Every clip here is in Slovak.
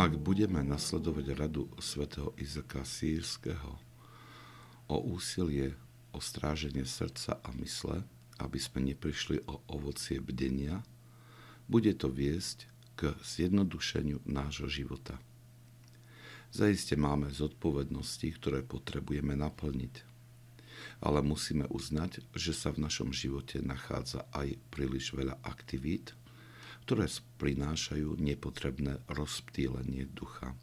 Ak budeme nasledovať radu svätého Izaka Sírskeho o úsilie o stráženie srdca a mysle, aby sme neprišli o ovocie bdenia, bude to viesť k zjednodušeniu nášho života. Zaiste máme zodpovednosti, ktoré potrebujeme naplniť. Ale musíme uznať, že sa v našom živote nachádza aj príliš veľa aktivít, ktoré prinášajú nepotrebné rozptýlenie ducha.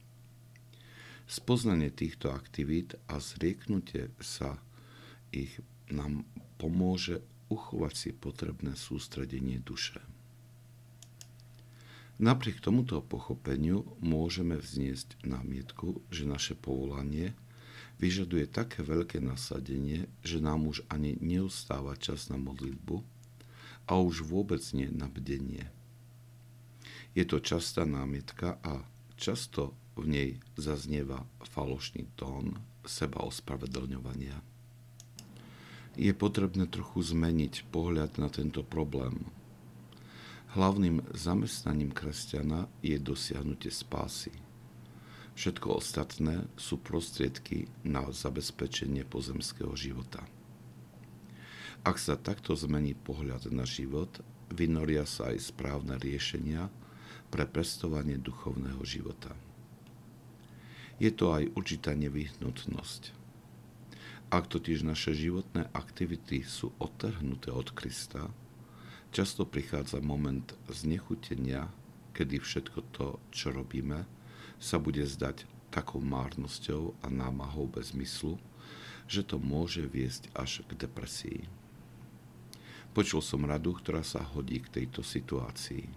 Spoznanie týchto aktivít a zrieknutie sa ich nám pomôže uchovať si potrebné sústredenie duše. Napriek tomuto pochopeniu môžeme vzniesť námietku, že naše povolanie vyžaduje také veľké nasadenie, že nám už ani neustáva čas na modlitbu a už vôbec nie na bdenie. Je to častá námietka a často v nej zaznieva falošný tón seba ospravedlňovania. Je potrebné trochu zmeniť pohľad na tento problém – Hlavným zamestnaním kresťana je dosiahnutie spásy. Všetko ostatné sú prostriedky na zabezpečenie pozemského života. Ak sa takto zmení pohľad na život, vynoria sa aj správne riešenia pre pestovanie duchovného života. Je to aj určitá nevyhnutnosť. Ak totiž naše životné aktivity sú odtrhnuté od Krista, Často prichádza moment znechutenia, kedy všetko to, čo robíme, sa bude zdať takou márnosťou a námahou bez myslu, že to môže viesť až k depresii. Počul som radu, ktorá sa hodí k tejto situácii.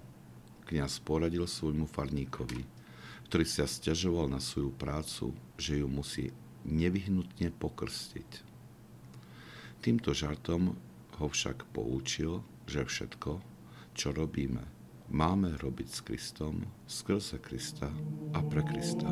Kňaz poradil svojmu farníkovi, ktorý sa stiažoval na svoju prácu, že ju musí nevyhnutne pokrstiť. Týmto žartom ho však poučil, že všetko, čo robíme, máme robiť s Kristom, skrze Krista a pre Krista.